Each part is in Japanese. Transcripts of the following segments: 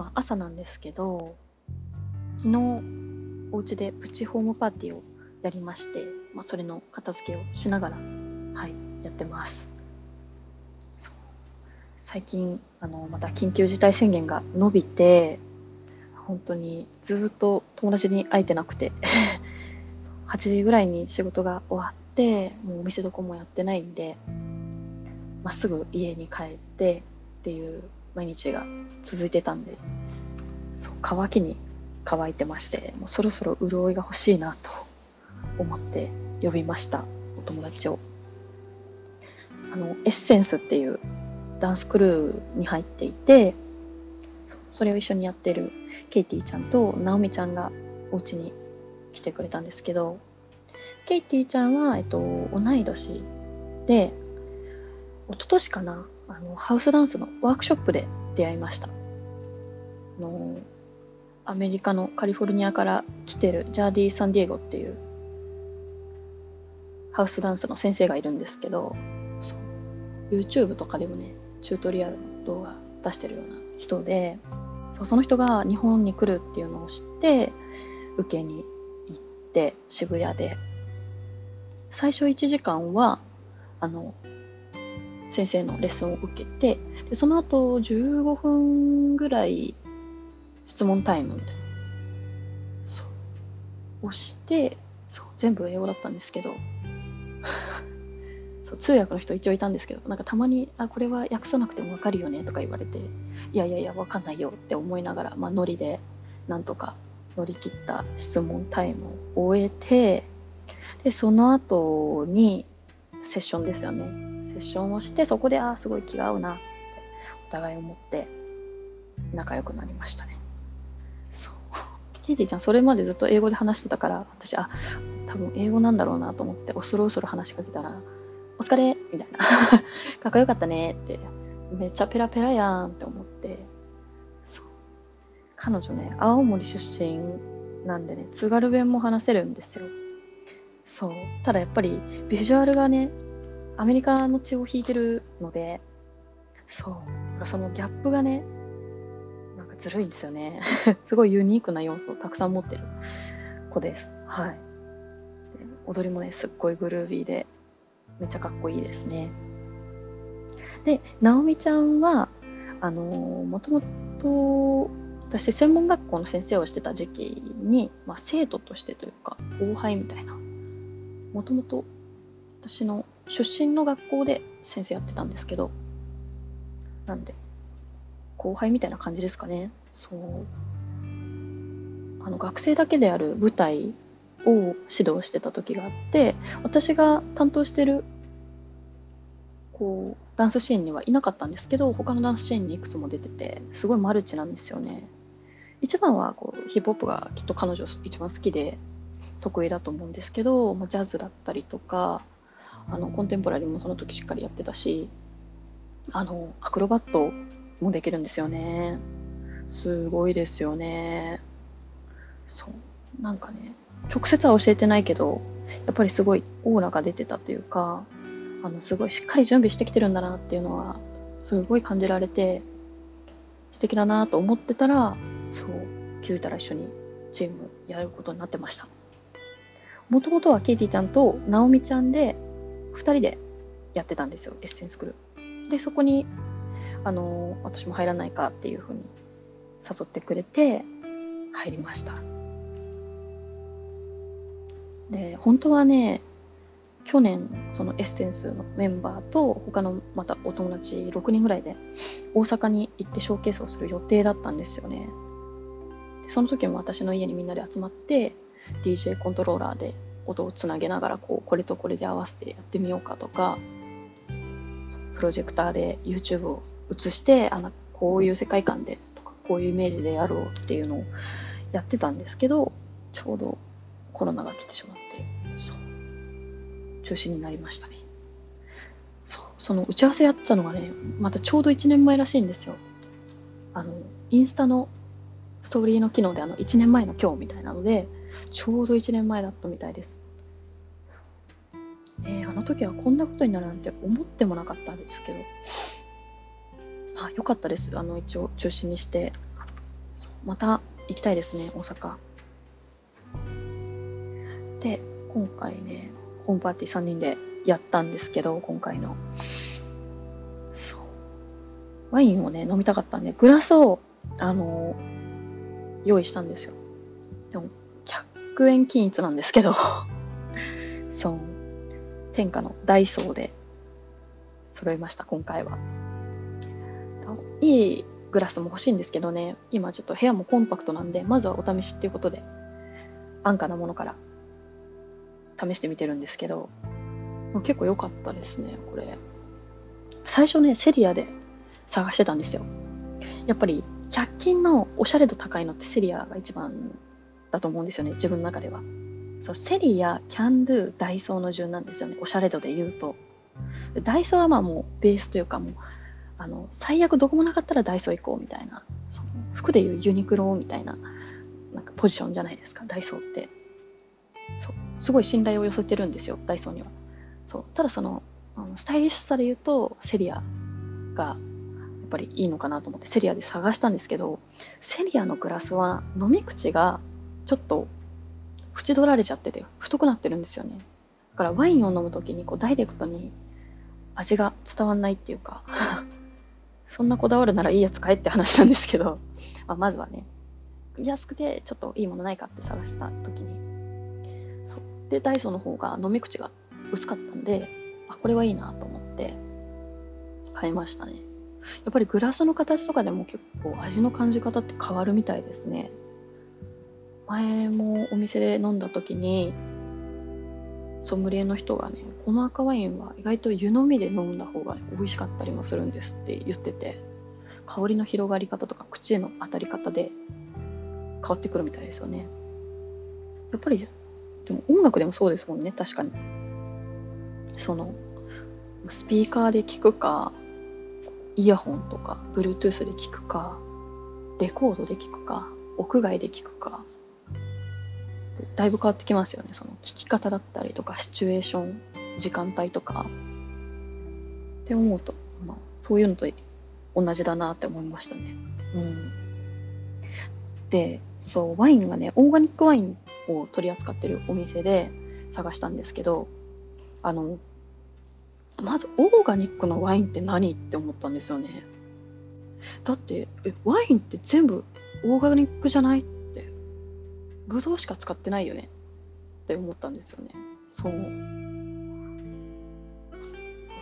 今朝なんですけど昨日お家でプチホームパーティーをやりまして、まあ、それの片付けをしながらはいやってます。最近あのまた緊急事態宣言が伸びて本当にずっと友達に会えてなくて 8時ぐらいに仕事が終わってもうお店どこもやってないんでまっすぐ家に帰ってっていう毎日が続いてたんでそう乾きに乾いてましてもうそろそろ潤いが欲しいなと思って呼びましたお友達を。あのエッセンスっていうダンスクルーに入っていてそれを一緒にやってるケイティちゃんとナオミちゃんがお家に来てくれたんですけどケイティちゃんは、えっと、同い年で一昨年かなあのハウスダンスのワークショップで出会いました。あのアメリカのカリフォルニアから来てるジャーディ・サンティアゴっていうハウスダンスの先生がいるんですけど YouTube とかでもねチュートリアルの動画出してるような人でそうその人が日本に来るっていうのを知って受けに行って渋谷で。最初1時間はあの先生のレッスンを受けてでその後15分ぐらい質問タイムみたいな。をしてそう全部英語だったんですけど。そう通訳の人一応いたんですけどなんかたまに「あこれは訳さなくても分かるよね」とか言われて「いやいやいや分かんないよ」って思いながら、まあ、ノリでなんとか乗り切った質問タイムを終えてでその後にセッションですよね。ッションをしてそこでああすごい気が合うなってお互い思って仲良くなりましたね。そう。ケイティちゃんそれまでずっと英語で話してたから私あ多分英語なんだろうなと思って恐る恐る話しかけたら「お疲れ!」みたいな「かっこよかったね」ってめっちゃペラペラやんって思ってそう。彼女ね青森出身なんでね津軽弁も話せるんですよ。そう。ただやっぱりビジュアルがねアメリカの血を引いてるので、そう。そのギャップがね、なんかずるいんですよね。すごいユニークな要素をたくさん持ってる子です。はい。で踊りもね、すっごいグルービーで、めっちゃかっこいいですね。で、ナオミちゃんは、あのー、もともと、私、専門学校の先生をしてた時期に、まあ、生徒としてというか、後輩みたいな、もともと私の出身の学校で先生やってたんですけど、なんで、後輩みたいな感じですかね。そう。あの、学生だけである舞台を指導してた時があって、私が担当してる、こう、ダンスシーンにはいなかったんですけど、他のダンスシーンにいくつも出てて、すごいマルチなんですよね。一番はこうヒップホップがきっと彼女一番好きで得意だと思うんですけど、まあ、ジャズだったりとかあのコンテンポラリーもその時しっかりやってたしあのアクロバットもできるんですよね。すごいですよね。そう。なんかね直接は教えてないけどやっぱりすごいオーラが出てたというかあのすごいしっかり準備してきてるんだなっていうのはすごい感じられて素敵だなと思ってたらそう気づいたら一緒にチームやることになってました。もともとはケイティちゃんとナオミちゃんで2人でやってたんですよエッセンスクルーでそこにあの私も入らないかっていうふうに誘ってくれて入りました。で本当はね去年そのエッセンスのメンバーと他のまたお友達6人ぐらいで大阪に行ってショーケースをする予定だったんですよね。でその時も私の家にみんなで集まって DJ コントローラーで音をつなげながらこうこれとこれで合わせてやってみようかとかプロジェクターで YouTube を映してあのこういう世界観でとかこういうイメージでやろうっていうのをやってたんですけどちょうどコロナが来てしまってそう中止になりましたね。そうその打ち合わせやってたのがねまたちょうど1年前らしいんですよ。あのインスタのストーリーの機能であの1年前の今日みたいなのでちょうど1年前だったみたいです。えー、あの時はこんなことになるなんて思ってもなかったんですけど、まあ、よかったです。あの、一応中止にして、また行きたいですね、大阪。で、今回ね、ホームパーティー3人でやったんですけど、今回の。そう。ワインをね、飲みたかったんで、グラスを、あのー、用意したんですよ。でも、100円均一なんですけど、そう。天下のダイソーで揃いました、今回は。いいグラスも欲しいんですけどね、今ちょっと部屋もコンパクトなんで、まずはお試しっていうことで、安価なものから試してみてるんですけど、結構良かったですね、これ。最初ね、セリアで探してたんですよ。やっぱり、100均のおしゃれ度高いのってセリアが一番だと思うんですよね、自分の中では。そう、セリア、キャンドゥ、ダイソーの順なんですよね、おしゃれ度で言うと。ダイソーはまあもうベースというかもう、あの、最悪どこもなかったらダイソー行こうみたいな、その服でいうユニクロみたいな、なんかポジションじゃないですか、ダイソーって。そう。すごい信頼を寄せてるんですよ、ダイソーには。そう。ただその、あのスタイリッシュさで言うと、セリアがやっぱりいいのかなと思って、セリアで探したんですけど、セリアのグラスは飲み口がちょっと縁取られちゃってて、太くなってるんですよね。だからワインを飲むときにこうダイレクトに味が伝わんないっていうか そんなこだわるならいいやつ買えって話なんですけど、ま、まずはね、安くてちょっといいものないかって探したときに、そう。で、ダイソーの方が飲み口が薄かったんで、あ、これはいいなと思って買いましたね。やっぱりグラスの形とかでも結構味の感じ方って変わるみたいですね。前もお店で飲んだ時に、ソムリエの人がね、この赤ワインは意外と湯飲みで飲んだ方が美味しかったりもするんですって言ってて、香りの広がり方とか口への当たり方で変わってくるみたいですよね。やっぱり、でも音楽でもそうですもんね、確かに。その、スピーカーで聞くか、イヤホンとか、Bluetooth で聞くか、レコードで聞くか、屋外で聞くか、だいぶ変わってきますよね。その聞き方だったりとか、シチュエーション、時間帯とか。って思うと、まあ、そういうのと同じだなって思いましたね。うん。で、そう、ワインがね、オーガニックワインを取り扱ってるお店で探したんですけど、あの、まず、オーガニックのワインって何って思ったんですよね。だって、え、ワインって全部オーガニックじゃないっブドウしか使ってないよねって思ったんですよね。そう。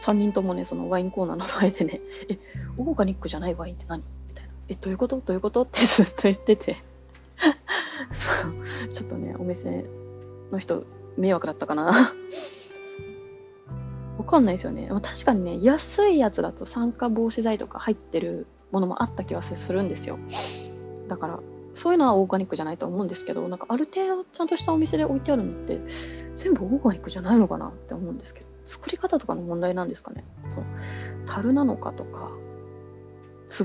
3人ともね、そのワインコーナーの前でね、え、オーガニックじゃないワインって何？みたいな。え、どういうこと？どういうこと？ってずっと言ってて そう。ちょっとね、お店の人、迷惑だったかなわかんないですよね。確かにね、安いやつだと酸化防止剤とか入ってるものもあった気はするんですよ。だから、そういうのはオーガニックじゃないと思うんですけど、なんかある程度ちゃんとしたお店で置いてあるのって、全部オーガニックじゃないのかなって思うんですけど、作り方とかの問題なんですかね。そう。樽なのかとか、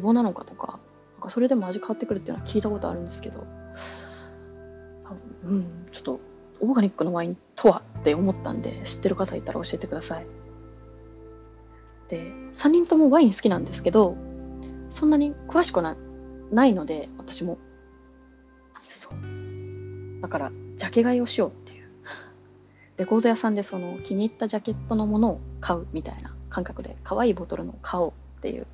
壺なのかとか、なんかそれでも味変わってくるっていうのは聞いたことあるんですけど、うん、ちょっとオーガニックのワインとはって思ったんで、知ってる方いたら教えてください。で、3人ともワイン好きなんですけど、そんなに詳しくなないので、私も。そう。だからジャケ買いをしようっていう。レコード屋さんでその気に入ったジャケットのものを買うみたいな感覚で可愛いボトルのを買おうっていう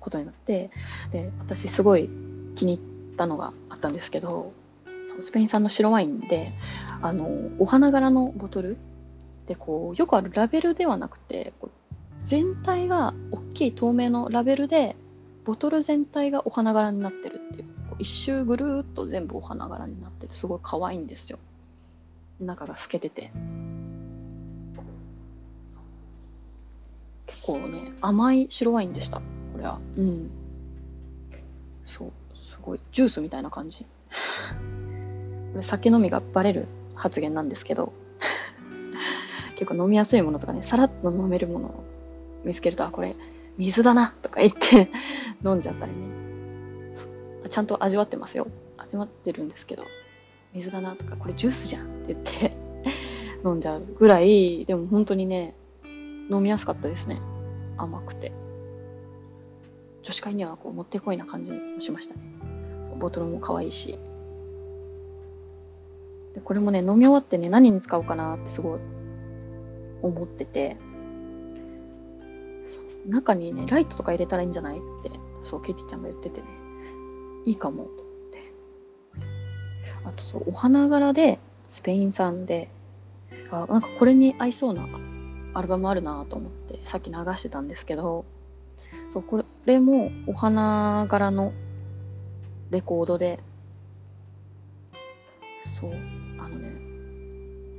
ことになってで私すごい気に入ったのがあったんですけどスペイン産の白ワインであのお花柄のボトルでこうよくあるラベルではなくて全体が大きい透明のラベルでボトル全体がお花柄になってる。う一周ぐるっと全部お花柄になっててすごい可愛いんですよ。中が透けてて。結構ね甘い白ワインでした。これは。うん。そう。すごい。ジュースみたいな感じ。これ酒飲みがバレる発言なんですけど。結構飲みやすいものとかねさらっと飲めるものを見つけるとあこれ水だなとか言って飲んじゃったりね。ちゃんと味わってますよ。味わってるんですけど、水だなとか、これジュースじゃんって言って 飲んじゃうぐらい、でも本当にね、飲みやすかったですね。甘くて。女子会にはこう、もってこいな感じもしましたね。ボトルも可愛いし。でこれもね、飲み終わってね、何に使おうかなってすごい思ってて、中にね、ライトとか入れたらいいんじゃないって、そう、ケイティちゃんが言っててね、いいかも、と思って。あとそう、お花柄で、スペイン産で、あ、なんかこれに合いそうなアルバムあるなと思って、さっき流してたんですけど、そう、これもお花柄のレコードで、そう、あのね、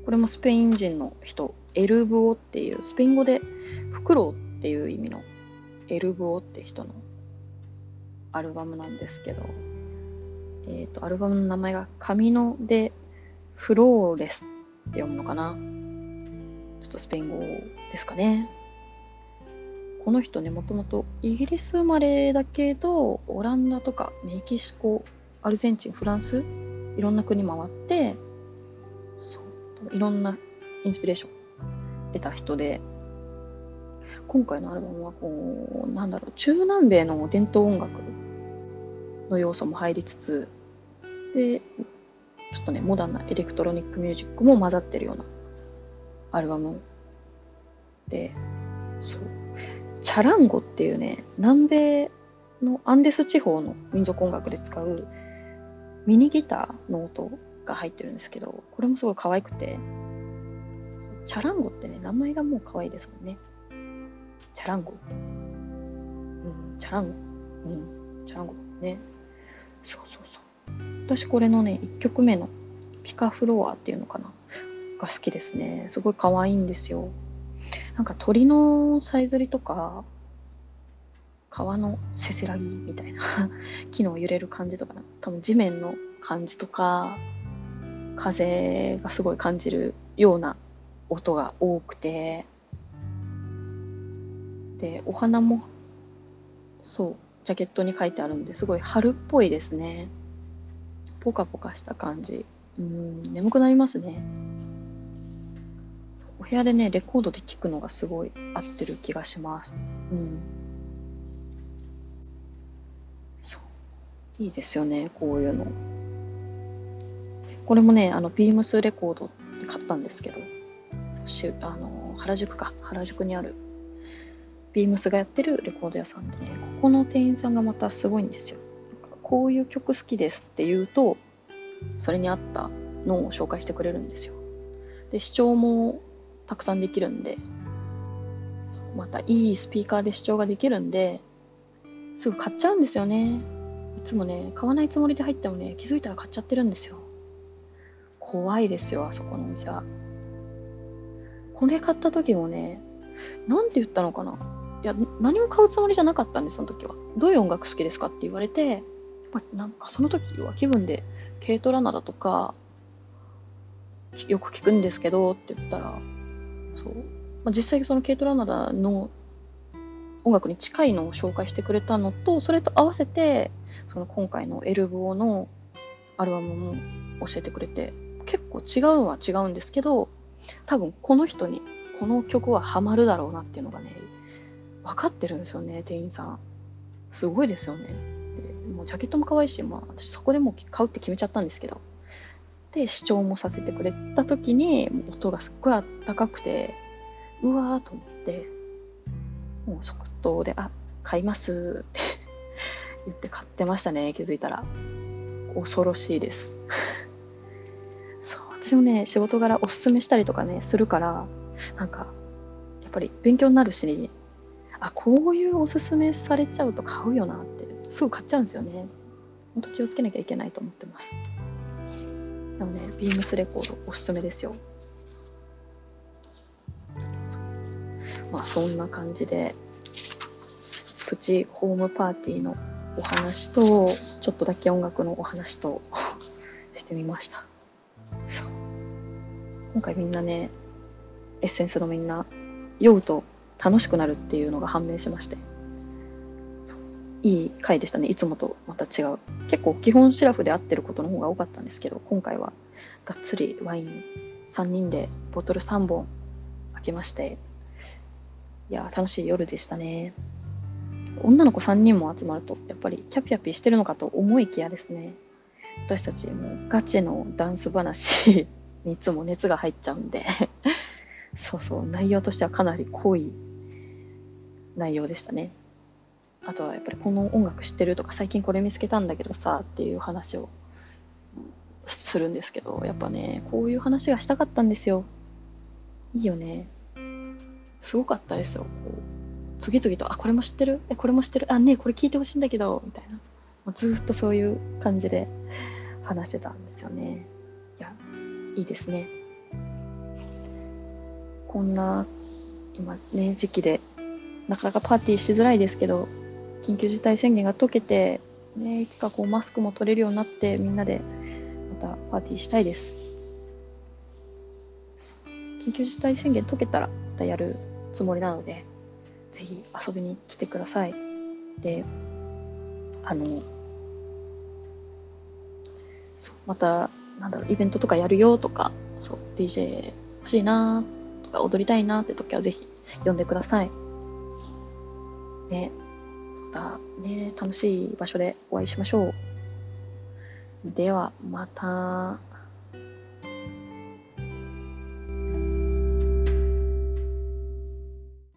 これもスペイン人の人、エルブオっていう、スペイン語でフクロウっていう意味のエルブオって人のアルバムなんですけど、えっ、ー、と、アルバムの名前がカミノ・デ・フローレスって読むのかな？ちょっとスペイン語ですかね。この人ね、もともとイギリス生まれだけど、オランダとかメキシコ、アルゼンチン、フランス、いろんな国回って、そういろんなインスピレーション得た人で、今回のアルバムはこう、なんだろう、中南米の伝統音楽の要素も入りつつ、で、ちょっとね、モダンなエレクトロニックミュージックも混ざってるようなアルバムで、そう。チャランゴっていうね、南米のアンデス地方の民族音楽で使うミニギターの音が入ってるんですけど、これもすごい可愛くて、チャランゴってね、名前がもう可愛いですもんね。チャランゴ。うん、チャランゴ。うん、チャランゴ。ね。そうそうそう。私これのね、1曲目のピカフロアっていうのかなが好きですね。すごい可愛いんですよ。なんか鳥のさえずりとか、川のせせらぎみたいな 木の揺れる感じとかな多分地面の感じとか風がすごい感じるような音が多くてでお花もそうジャケットに書いてあるんですごい春っぽいですね。ポカポカした感じ。うん眠くなりますね。お部屋でねレコードで聴くのがすごい合ってる気がします。うん。いいですよねこういうの。これもねあのビームスレコードって買ったんですけどあの原宿か。原宿にあるビームスがやってるレコード屋さんでね、ここの店員さんがまたすごいんですよ。こういう曲好きですって言うと、それに合ったのを紹介してくれるんですよ。で、視聴もたくさんできるんで、またいいスピーカーで視聴ができるんで、すぐ買っちゃうんですよね。いつもね、買わないつもりで入ってもね、気づいたら買っちゃってるんですよ。怖いですよ、あそこのお店は。これ買った時もね、なんて言ったのかな。いや、何も買うつもりじゃなかったんです、その時は。どういう音楽好きですかって言われて、まあ、なんかその時は気分で、ケイト・ラナだとか、よく聞くんですけどって言ったら、そう。まあ、実際そのケイト・ラナダの音楽に近いのを紹介してくれたのと、それと合わせて、その今回のエルブオのアルバムも教えてくれて、結構違うは違うんですけど、多分この人にこの曲はハマるだろうなっていうのがね、分かってるんですよね、店員さん。すごいですよね。でもうジャケットも可愛いし、まあ、私そこでもう買うって決めちゃったんですけど。で、視聴もさせてくれた時に、音がすっごいあったかくて、うわーと思って、もう即答で、あ、買いますって 言って買ってましたね、気づいたら。恐ろしいです。そう、私もね、仕事柄おすすめしたりとかね、するから、なんか、やっぱり勉強になるし、ねあ、こういうおすすめされちゃうと買うよなって、すぐ買っちゃうんですよね。ほんと気をつけなきゃいけないと思ってます。なので、ビームスレコードおすすめですよ。まあ、そんな感じで、プチホームパーティーのお話と、ちょっとだけ音楽のお話と してみました。今回みんなね、エッセンスのみんな酔うと楽しくなるっていうのが判明しまして。いい回でしたね。いつもとまた違う。結構基本シラフで合ってることの方が多かったんですけど今回はがっつりワイン3人でボトル3本開けまして。いや楽しい夜でしたね。女の子3人も集まると、やっぱりキャピキャピしてるのかと思いきやですね、私たちもうガチのダンス話にいつも熱が入っちゃうんで。そうそう、内容としてはかなり濃い内容でしたね。あとはやっぱりこの音楽知ってるとか最近これ見つけたんだけどさっていう話をするんですけど、やっぱね、こういう話がしたかったんですよ。いいよね。すごかったですよ。次々と、あ、これも知ってる？え、これも知ってる？あ、ねこれ聞いてほしいんだけど、みたいな。もうずっとそういう感じで話してたんですよね。いや、いいですね。こんな、今ね、時期で、なかなかパーティーしづらいですけど、緊急事態宣言が解けて、ね、いつかこうマスクも取れるようになって、みんなでまたパーティーしたいです。緊急事態宣言解けたらまたやるつもりなので、ぜひ遊びに来てください。で、あの、また、なんだろう、イベントとかやるよとか、そう、DJ 欲しいなとか、踊りたいなって時はぜひ呼んでください。ね、またね、楽しい場所でお会いしましょう。では、また。